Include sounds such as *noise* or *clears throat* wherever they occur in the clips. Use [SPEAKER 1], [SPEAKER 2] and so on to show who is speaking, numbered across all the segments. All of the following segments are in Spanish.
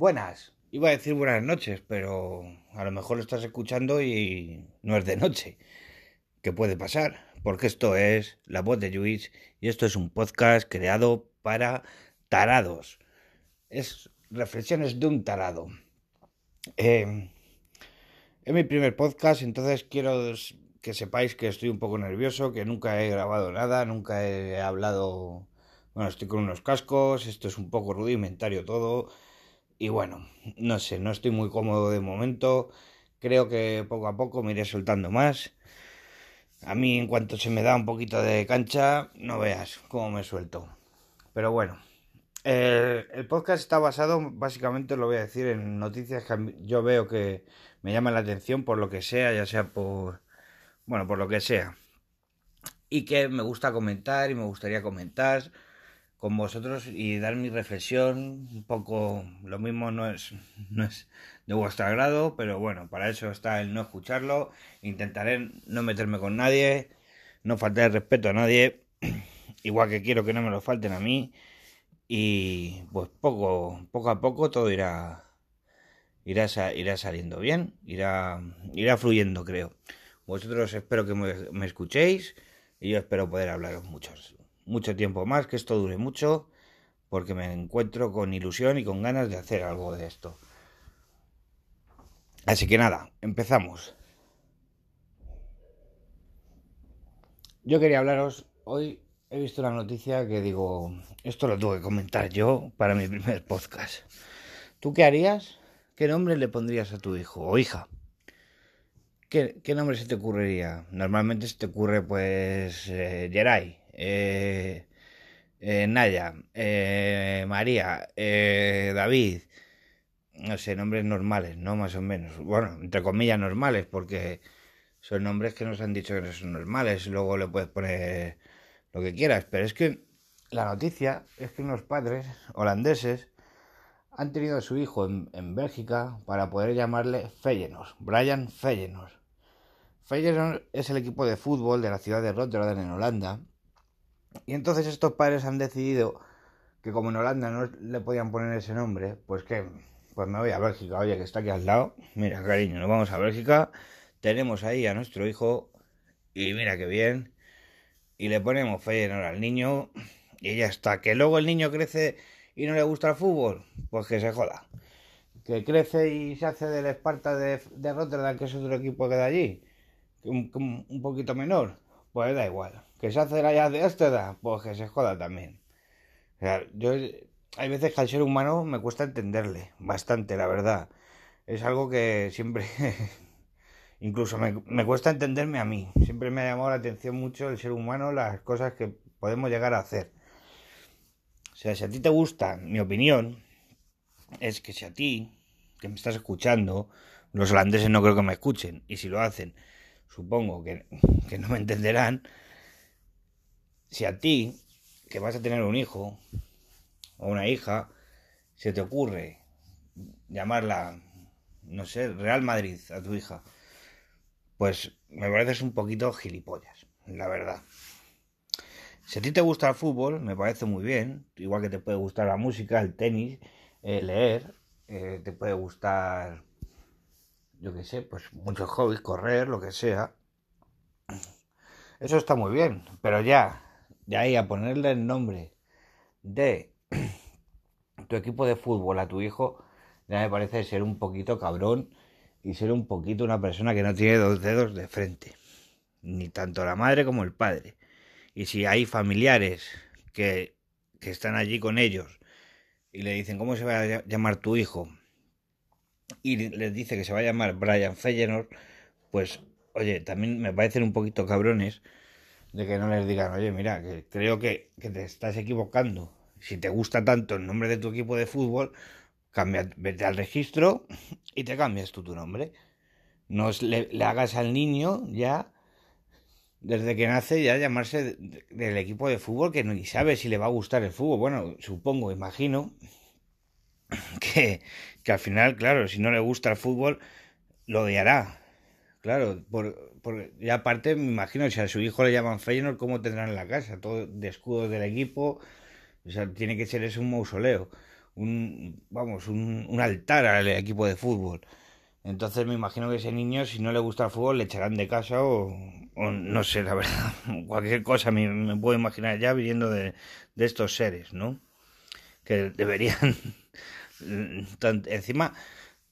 [SPEAKER 1] Buenas. Iba a decir buenas noches, pero a lo mejor lo estás escuchando y no es de noche. ¿Qué puede pasar? Porque esto es La Voz de Luis y esto es un podcast creado para tarados. Es reflexiones de un tarado. Eh, es mi primer podcast, entonces quiero que sepáis que estoy un poco nervioso, que nunca he grabado nada, nunca he hablado... Bueno, estoy con unos cascos, esto es un poco rudimentario todo. Y bueno, no sé, no estoy muy cómodo de momento. Creo que poco a poco me iré soltando más. A mí en cuanto se me da un poquito de cancha, no veas cómo me suelto. Pero bueno, el, podcast está basado, básicamente lo voy a decir, en noticias que yo veo que me llaman la atención por lo que sea, ya sea por, bueno, por lo que sea. Y que me gusta comentar y me gustaría comentar con vosotros y dar mi reflexión. Un poco, lo mismo no es, no es de vuestro agrado, pero bueno, para eso está el no escucharlo. Intentaré no meterme con nadie, no faltar respeto a nadie, *clears throat* igual que quiero que no me lo falten a mí. Y pues poco, poco a poco todo irá, irá, irá saliendo bien, irá, irá fluyendo, creo. Vosotros espero que me, me escuchéis y yo espero poder hablaros muchos mucho tiempo más, que esto dure mucho, porque me encuentro con ilusión y con ganas de hacer algo de esto. Así que nada, empezamos. Yo quería hablaros, hoy he visto una noticia que digo, esto lo tengo que comentar yo para mi primer podcast. ¿Tú qué harías? ¿Qué nombre le pondrías a tu hijo o hija? ¿Qué, qué nombre se te ocurriría? Normalmente se te ocurre pues eh, Jerai, eh, eh, Naya, eh, María, eh, David, no sé, nombres normales, ¿no? Más o menos. Bueno, entre comillas normales, porque son nombres que nos han dicho que no son normales. Luego le puedes poner lo que quieras. Pero es que la noticia es que unos padres holandeses han tenido a su hijo en, en Bélgica para poder llamarle Feyenoord, Brian Feyenoord. Feyenoord es el equipo de fútbol de la ciudad de Rotterdam en Holanda y entonces estos padres han decidido que como en Holanda no le podían poner ese nombre, pues que pues me voy a Bélgica, oye, que está aquí al lado. Mira, cariño, nos vamos a Bélgica, tenemos ahí a nuestro hijo y mira qué bien. Y le ponemos Feyenoord al niño y ya está. Que luego el niño crece y no le gusta el fútbol, pues que se joda. Que crece y se hace del Esparta de, de Rotterdam, que es otro equipo que de allí, un, un poquito menor, pues da igual que se hace la ya de esta edad, pues que se joda también. O sea, yo hay veces que al ser humano me cuesta entenderle bastante, la verdad. Es algo que siempre, *laughs* incluso me, me, cuesta entenderme a mí. Siempre me ha llamado la atención mucho el ser humano, las cosas que podemos llegar a hacer. O sea, si a ti te gusta, mi opinión es que si a ti, que me estás escuchando, los holandeses no creo que me escuchen, y si lo hacen, supongo que, que no me entenderán, si a ti, que vas a tener un hijo o una hija, se te ocurre llamarla, no sé, Real Madrid a tu hija, pues me pareces un poquito gilipollas, la verdad. Si a ti te gusta el fútbol, me parece muy bien, igual que te puede gustar la música, el tenis, eh, leer, eh, te puede gustar, yo qué sé, pues muchos hobbies, correr, lo que sea. Eso está muy bien, pero ya, de ahí a ponerle el nombre de *clears throat* tu equipo de fútbol a tu hijo, ya me parece ser un poquito cabrón y ser un poquito una persona que no tiene dos dedos de frente. Ni tanto la madre como el padre. Y si hay familiares que, que están allí con ellos y le dicen cómo se va a llamar tu hijo y les dice que se va a llamar Brian Feyenoord, pues oye, también me parecen un poquito cabrones de que no les digan, oye, mira, que creo que, que, te estás equivocando. Si te gusta tanto el nombre de tu equipo de fútbol, cambia, vete al registro *laughs* y te cambias tú tu nombre. No le, le hagas al niño ya, desde que nace, ya llamarse de, del equipo de fútbol que ni sabe si le va a gustar el fútbol. Bueno, supongo, imagino *laughs* que, que al final, claro, si no le gusta el fútbol, lo odiará. Claro, por, por, y aparte me imagino, si a su hijo le llaman Feyenoord, ¿cómo tendrán en la casa? Todo de escudos del equipo, o sea, tiene que ser eso un mausoleo. un vamos, un, un altar al equipo de fútbol. Entonces me imagino que ese niño, si no le gusta el fútbol, le echarán de casa o, o no sé, la verdad, *laughs* cualquier cosa me, me puedo imaginar ya viniendo de, de estos seres, ¿no? Que deberían, *laughs* encima,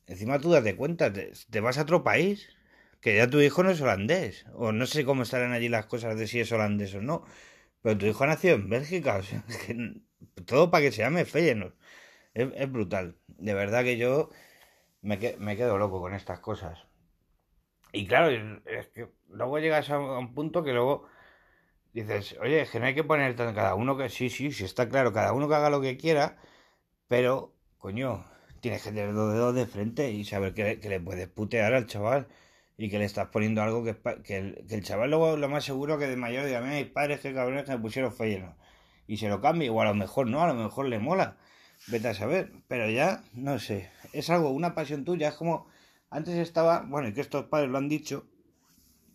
[SPEAKER 1] encima tú date cuenta, te vas a otro país, que ya tu hijo no es holandés, o no sé cómo estarán allí las cosas de si es holandés o no, pero tu hijo nació en Bélgica, *laughs* o sea, que todo para que se llame Feyenoord. Es, brutal, de verdad que yo me, me quedo loco con estas cosas. Y claro, es que luego llegas a un punto que luego dices, oye, es que no hay que poner tan cada uno que sí, sí, sí está claro, cada uno que haga lo que quiera, pero, coño, tienes que tener dos dedos de frente y saber que, que le puedes putear al chaval y que le estás poniendo algo que, que, el, que el chaval luego lo más seguro que de mayor diga, mira, mis padres que cabrones que me pusieron Feyenoord y se lo cambie, o a lo mejor no, a lo mejor le mola, vete a saber, pero ya, no sé, es algo, una pasión tuya, es como, antes estaba, bueno, y que estos padres lo han dicho,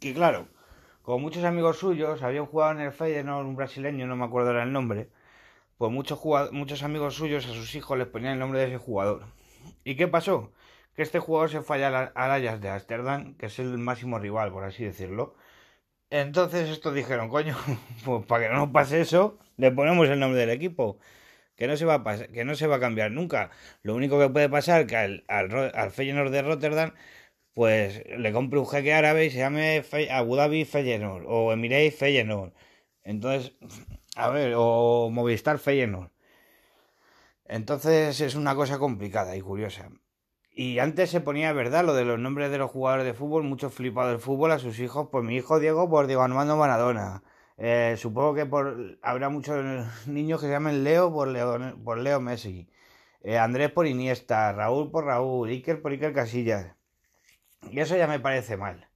[SPEAKER 1] que claro, como muchos amigos suyos habían jugado en el Feyenoord, un brasileño, no me acuerdo el nombre, pues muchos, muchos amigos suyos a sus hijos les ponían el nombre de ese jugador. ¿Y qué pasó? Que este jugador se fue al, Ajax de Ámsterdam, que es el máximo rival, por así decirlo. Entonces estos dijeron, coño, *laughs* pues para que no pase eso, le ponemos el nombre del equipo, que no se va a pas- que no se va a cambiar nunca. Lo único que puede pasar que al, Feyenoord de Rotterdam pues le compre un jeque árabe y se llame Abu Dhabi Feyenoord o Emirates Feyenoord. Entonces, a ver, o Movistar Feyenoord. Entonces es una cosa complicada y curiosa. Y antes se ponía, ¿verdad? Lo de los nombres de los jugadores de fútbol, muchos flipados del fútbol a sus hijos. Pues mi hijo Diego por Diego Armando Maradona. Eh, supongo que por habrá muchos niños que se llamen Leo por Leo, por Leo Messi. Eh, Andrés por Iniesta, Raúl por Raúl, Iker por Iker Casillas. Y eso ya me parece mal.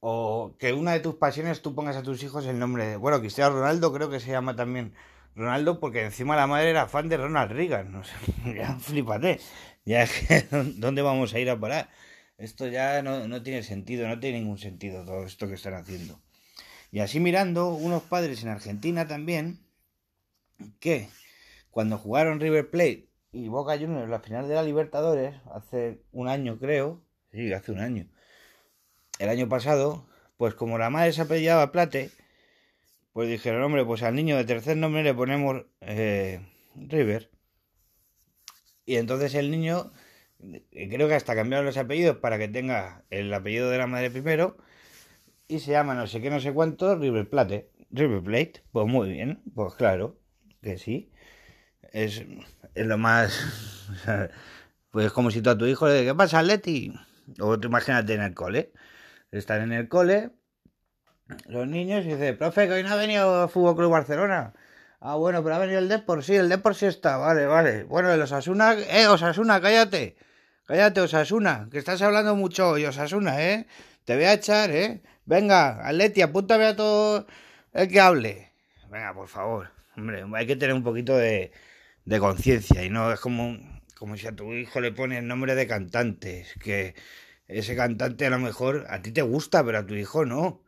[SPEAKER 1] O que una de tus pasiones tú pongas a tus hijos el nombre de... Bueno, Cristiano Ronaldo creo que se llama también Ronaldo porque encima la madre era fan de Ronald Reagan. *laughs* No sé, ya flipate. Ya *laughs* ¿dónde vamos a ir a parar? Esto ya no, no tiene sentido, no tiene ningún sentido todo esto que están haciendo. Y así mirando, unos padres en Argentina también, que cuando jugaron River Plate y Boca Juniors la final de la Libertadores, hace un año creo, sí, hace un año, el año pasado, pues como la madre se apellidaba Plate, pues dijeron, hombre, pues al niño de tercer nombre le ponemos eh, River. Y entonces el niño, eh, creo que hasta cambiaron los apellidos para que tenga el apellido de la madre primero, y se llama no sé qué, no sé cuánto, River Plate. River Plate, pues muy bien, pues claro, que sí. Es, es lo más... *laughs* Pues como si tú a tu hijo le dices, ¿qué pasa, Leti? O tú imagínate en el cole. Están en el cole los niños y dice, profe, que hoy no ha venido Fútbol Club Barcelona. Ah, bueno, pero ha venido el Depor, sí, el Depor sí está, vale, vale. Bueno, el Osasuna, eh, Osasuna, cállate. Cállate, Osasuna, que estás hablando mucho hoy, Osasuna, eh. Te voy a echar, eh. Venga, Atleti, apúntame a todo el que hable. Venga, por favor. Hombre, hay que tener un poquito de, de conciencia y no es como, como si a tu hijo le pones nombre de cantantes, que ese cantante a lo mejor a ti te gusta, pero a tu hijo no.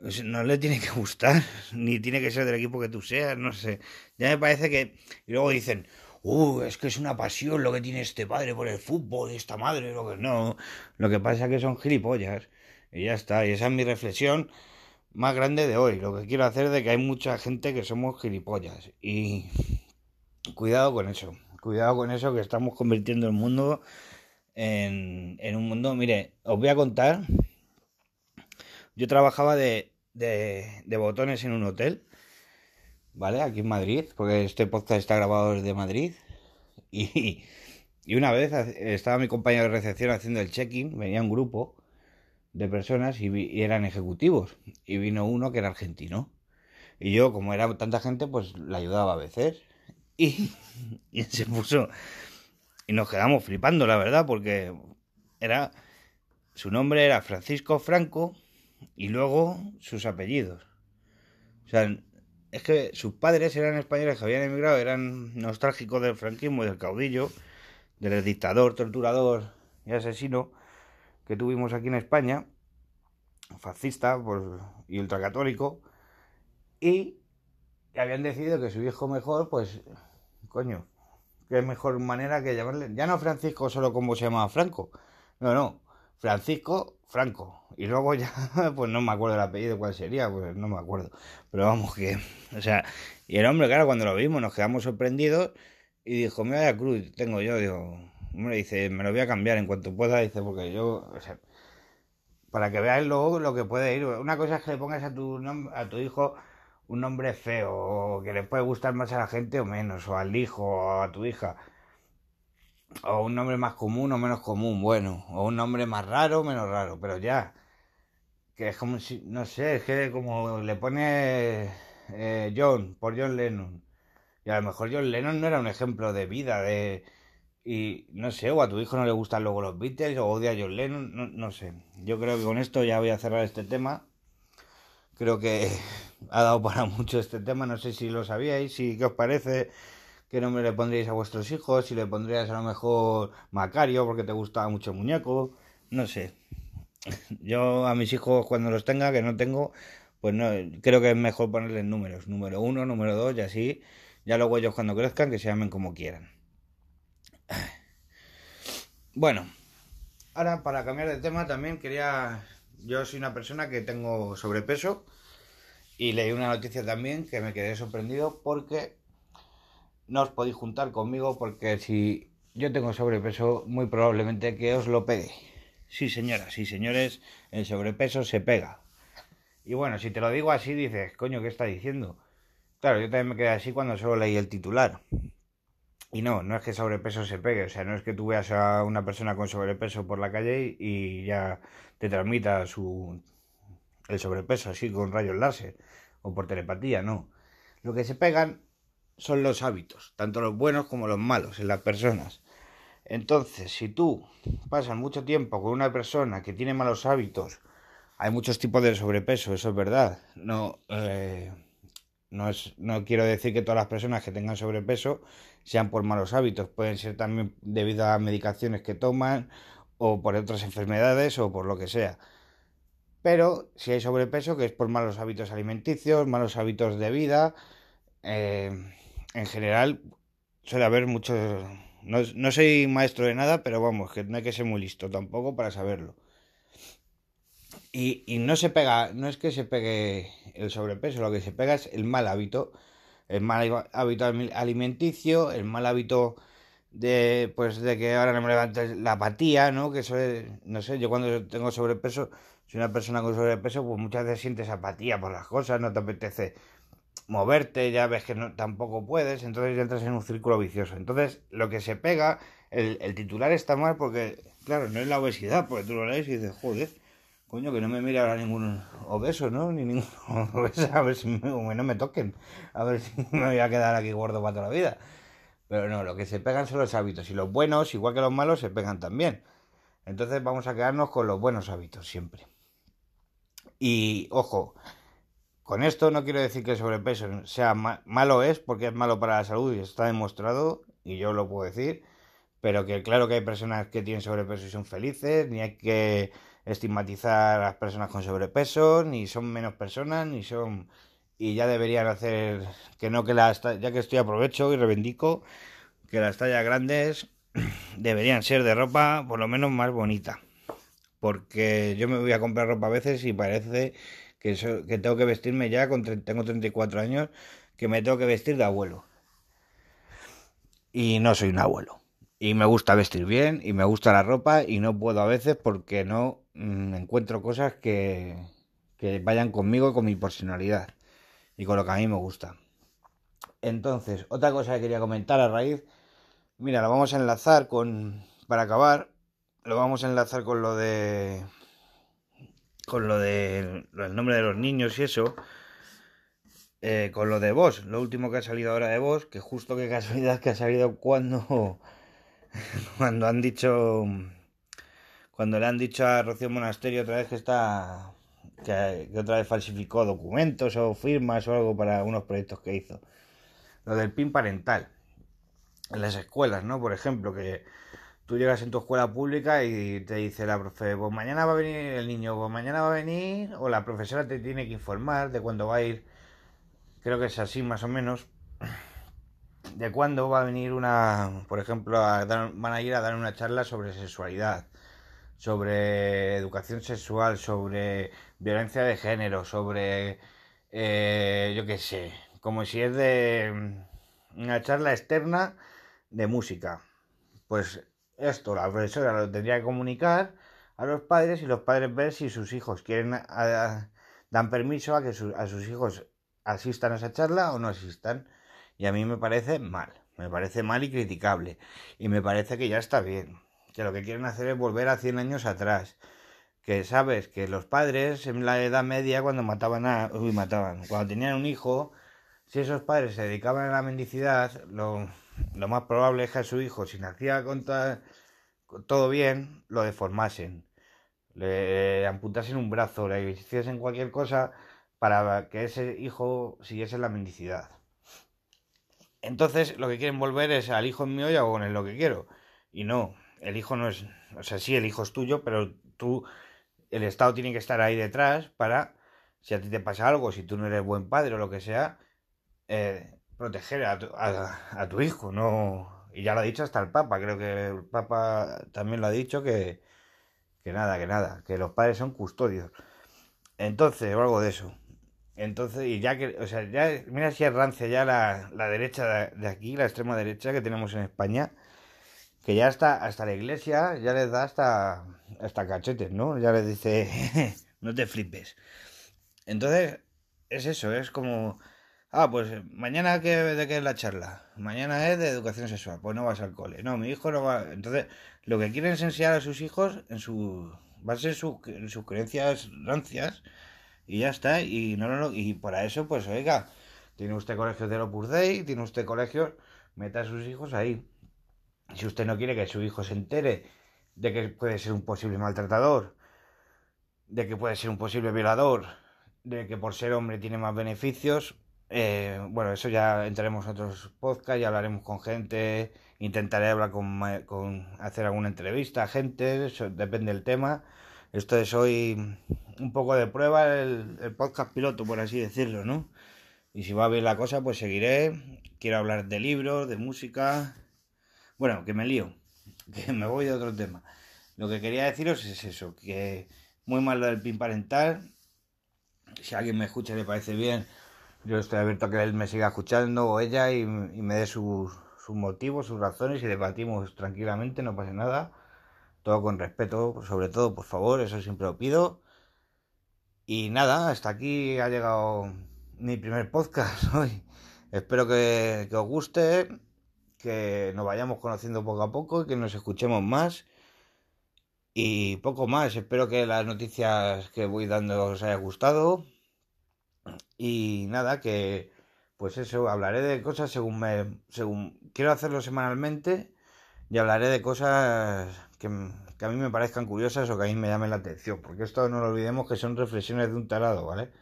[SPEAKER 1] Pues No le tiene que gustar, *laughs* ni tiene que ser del equipo que tú seas, no sé. Ya me parece que... Y luego dicen, uh, es que es una pasión lo que tiene este padre por el fútbol, esta madre, lo que no. Lo que pasa es que son gilipollas. Y ya está, y esa es mi reflexión más grande de hoy. Lo que quiero hacer de que hay mucha gente que somos gilipollas. Y cuidado con eso, cuidado con eso que estamos convirtiendo el mundo en, en un mundo... Mire, os voy a contar yo trabajaba de, de, botones en un hotel, ¿vale? Aquí en Madrid, porque este podcast está grabado desde Madrid. Y, una vez estaba mi compañero de recepción haciendo el check-in, venía un grupo de personas y, vi- y eran ejecutivos. Y vino uno que era argentino. Y yo, como era tanta gente, pues le ayudaba a veces. *laughs* Y se puso... Y nos quedamos flipando, la verdad, porque era... Su nombre era Francisco Franco y luego sus apellidos. O sea, es que sus padres eran españoles que habían emigrado, eran nostálgicos del franquismo y del caudillo, del dictador, torturador y asesino que tuvimos aquí en España, fascista y ultracatólico, y habían decidido que su hijo mejor, pues, coño, qué mejor manera que llamarle, ya no Francisco solo como se llamaba Franco, no, no, Francisco Franco. Y luego ya, *laughs* pues no me acuerdo el apellido cuál sería, pues no me acuerdo. Pero vamos que, o sea, y el hombre, claro, cuando lo vimos nos quedamos sorprendidos y dijo, mira la cruz, tengo yo, digo, hombre, dice, me lo voy a cambiar en cuanto pueda, dice, porque yo, o sea, para que veáis luego lo que puede ir. Una cosa es que le pongas a tu, a tu hijo un nombre feo, o que le puede gustar más a la gente o menos, o al hijo, o a tu hija o un nombre más común o menos común, bueno, o un nombre más raro o menos raro, pero ya, que es como si, no sé, es que como le pone eh, John por John Lennon, y a lo mejor John Lennon no era un ejemplo de vida, de, y no sé, o a tu hijo no le gustan luego los Beatles, o odia a John Lennon, no, no sé, yo creo que con esto ya voy a cerrar este tema, creo que *laughs* ha dado para mucho este tema, no sé si lo sabíais, si qué os parece, qué nombre le pondríais a vuestros hijos, si le pondrías a lo mejor Macario porque te gustaba mucho el muñeco, no sé. *laughs* Yo a mis hijos cuando los tenga, que no tengo, pues no, creo que es mejor ponerles números, número uno, número dos y así, ya luego ellos cuando crezcan que se llamen como quieran. *sighs* Bueno, ahora para cambiar de tema también quería, yo soy una persona que tengo sobrepeso y leí una noticia también que me quedé sorprendido porque no os podéis juntar conmigo porque si yo tengo sobrepeso, muy probablemente que os lo pegue. Sí, señoras, sí, señores, el sobrepeso se pega. Y bueno, si te lo digo así, dices, coño, ¿qué está diciendo? Claro, yo también me quedé así cuando solo leí el titular. Y no, no es que sobrepeso se pegue, o sea, no es que tú veas a una persona con sobrepeso por la calle y ya te transmita su el sobrepeso así con rayos láser o por telepatía, no. Lo que se pegan son los hábitos, tanto los buenos como los malos en las personas. Entonces, si tú pasas mucho tiempo con una persona que tiene malos hábitos, hay muchos tipos de sobrepeso, eso es verdad. No, eh, no, es, no quiero decir que todas las personas que tengan sobrepeso sean por malos hábitos, pueden ser también debido a medicaciones que toman o por otras enfermedades o por lo que sea. Pero si hay sobrepeso, que es por malos hábitos alimenticios, malos hábitos de vida, eh, en general suele haber muchos... No, soy maestro de nada, pero vamos, que no hay que ser muy listo tampoco para saberlo. Y, y, no se pega, no es que se pegue el sobrepeso, lo que se pega es el mal hábito, el mal hábito alimenticio, el mal hábito de, pues, de que ahora no me levante la apatía, ¿no? Que eso no sé, yo cuando tengo sobrepeso, soy una persona con sobrepeso, pues muchas veces sientes apatía por las cosas, no te apetece moverte, ya ves que no, tampoco puedes, entonces entras en un círculo vicioso. Entonces, lo que se pega, el, el, titular está mal porque, claro, no es la obesidad, porque tú lo lees y dices, joder, coño, que no me mire ahora ningún obeso, ¿no? Ni ningún *laughs* obeso, a ver si me, no me toquen, a ver si *laughs* me voy a quedar aquí gordo para toda la vida. Pero no, lo que se pegan son los hábitos, y los buenos, igual que los malos, se pegan también. Entonces vamos a quedarnos con los buenos hábitos siempre. Y, ojo, con esto no quiero decir que el sobrepeso sea malo es porque es malo para la salud y está demostrado y yo lo puedo decir, pero que claro que hay personas que tienen sobrepeso y son felices, ni hay que estigmatizar a las personas con sobrepeso, ni son menos personas, ni son y ya deberían hacer que no que las ya que estoy aprovecho y reivindico que las tallas grandes *clears throat* deberían ser de ropa por lo menos más bonita. Porque yo me voy a comprar ropa a veces y parece que, tengo que vestirme ya, con tengo 34 años, que me tengo que vestir de abuelo. Y no soy un abuelo. Y me gusta vestir bien y me gusta la ropa y no puedo a veces porque no mm, encuentro cosas que, que vayan conmigo, con mi personalidad y con lo que a mí me gusta. Entonces, otra cosa que quería comentar a raíz, mira, lo vamos a enlazar con, para acabar, lo vamos a enlazar con lo de con lo de el nombre de los niños y eso, eh, con lo de vos, lo último que ha salido ahora de vos, que justo qué casualidad que ha salido cuando, *laughs* cuando han dicho, cuando le han dicho a Rocío Monasterio otra vez que está, que, que otra vez falsificó documentos o firmas o algo para unos proyectos que hizo. Lo del PIN parental en las escuelas, ¿no? Por ejemplo, que tú llegas en tu escuela pública y te dice la profe, pues mañana va a venir el niño, pues mañana va a venir, o la profesora te tiene que informar de cuándo va a ir, creo que es así más o menos, *clears throat* de cuándo va a venir una, por ejemplo, van a ir a dar una charla sobre sexualidad, sobre educación sexual, sobre violencia de género, sobre, eh, yo qué sé, como si es de una charla externa de música. Pues esto la profesora lo tendría que comunicar a los padres y los padres ver si sus hijos quieren dan permiso a que a sus hijos asistan a esa charla o no asistan. Y a mí me parece mal, me parece mal y criticable. Y me parece que ya está bien, que lo que quieren hacer es volver a 100 años atrás. Que sabes que los padres en la Edad Media cuando mataban a... Uy, mataban. Cuando tenían un hijo, si esos padres se dedicaban a la mendicidad, lo, lo más probable es que a su hijo, si nacía con todo bien, lo deformasen. Le amputasen un brazo, le hiciesen cualquier cosa para que ese hijo siguiese la mendicidad. Entonces lo que quieren volver es al hijo mío y hago con él lo que quiero. Y no, el hijo no es, o sea, sí, el hijo es tuyo, pero tú, el Estado tiene que estar ahí detrás para, si a ti te pasa algo, si tú no eres buen padre o lo que sea, eh, proteger a tu, a, tu, hijo, no... Y ya lo ha dicho hasta el Papa, creo que el Papa también lo ha dicho que, que nada, que nada, que los padres son custodios. Entonces, o algo de eso. Entonces, y ya que, o sea, ya, mira si es rancia ya la, la derecha de, aquí, la extrema derecha que tenemos en España, que ya está, hasta la iglesia ya les da hasta, hasta cachetes, ¿no? Ya les dice, *laughs* no te flipes. Entonces, es eso, es como Ah, pues mañana ¿qué, de qué es la charla. Mañana es de educación sexual. Pues no vas al cole. No, mi hijo no va. Entonces, lo que quieren es enseñar a sus hijos en su base su, en sus creencias rancias y ya está. Y no, no, y para eso, pues oiga, tiene usted colegios de Opus Dei, tiene usted colegios, meta a sus hijos ahí. Si usted no quiere que su hijo se entere de que puede ser un posible maltratador, de que puede ser un posible violador, de que por ser hombre tiene más beneficios, eh, bueno, eso ya entraremos en otros podcasts y hablaremos con gente. Intentaré hablar con, hacer alguna entrevista a gente, depende del tema. Esto es hoy un poco de prueba, el, el, podcast piloto, por así decirlo, ¿no? Y si va bien la cosa, pues seguiré. Quiero hablar de libros, de música. Bueno, que me lío, *laughs* que me voy de otro tema. Lo que quería deciros es eso, que muy mal lo del pin parental. Si alguien me escucha y le parece bien, yo estoy abierto a que él me siga escuchando o ella y, me dé sus, motivos, sus razones y debatimos tranquilamente, no pasa nada. Todo con respeto, sobre todo, por favor, eso siempre lo pido. Y nada, hasta aquí ha llegado mi primer podcast *laughs* hoy. Espero que, os guste, que nos vayamos conociendo poco a poco y que nos escuchemos más. Y poco más, espero que las noticias que voy dando os haya gustado. Y nada, que pues eso, hablaré de cosas según me según quiero hacerlo semanalmente y hablaré de cosas que, a mí me parezcan curiosas o que a mí me llamen la atención, porque esto no lo olvidemos que son reflexiones de un tarado, ¿vale?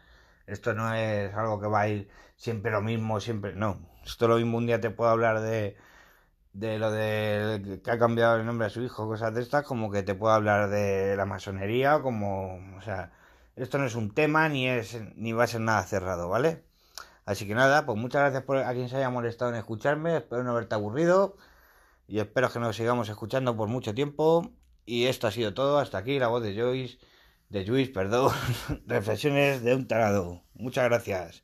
[SPEAKER 1] Esto no es algo que va a ir siempre lo mismo, siempre, no. Esto lo mismo un día te puedo hablar de de lo de que ha cambiado el nombre a su hijo, cosas de estas, como que te puedo hablar de la masonería, como, o sea, esto no es un tema ni es ni va a ser nada cerrado, ¿vale? Así que nada, pues muchas gracias por a quien se haya molestado en escucharme, espero no haberte aburrido y espero que nos sigamos escuchando por mucho tiempo y esto ha sido todo, hasta aquí la voz de Joyce, de Joyce, perdón, *laughs* reflexiones de un tarado. Muchas gracias.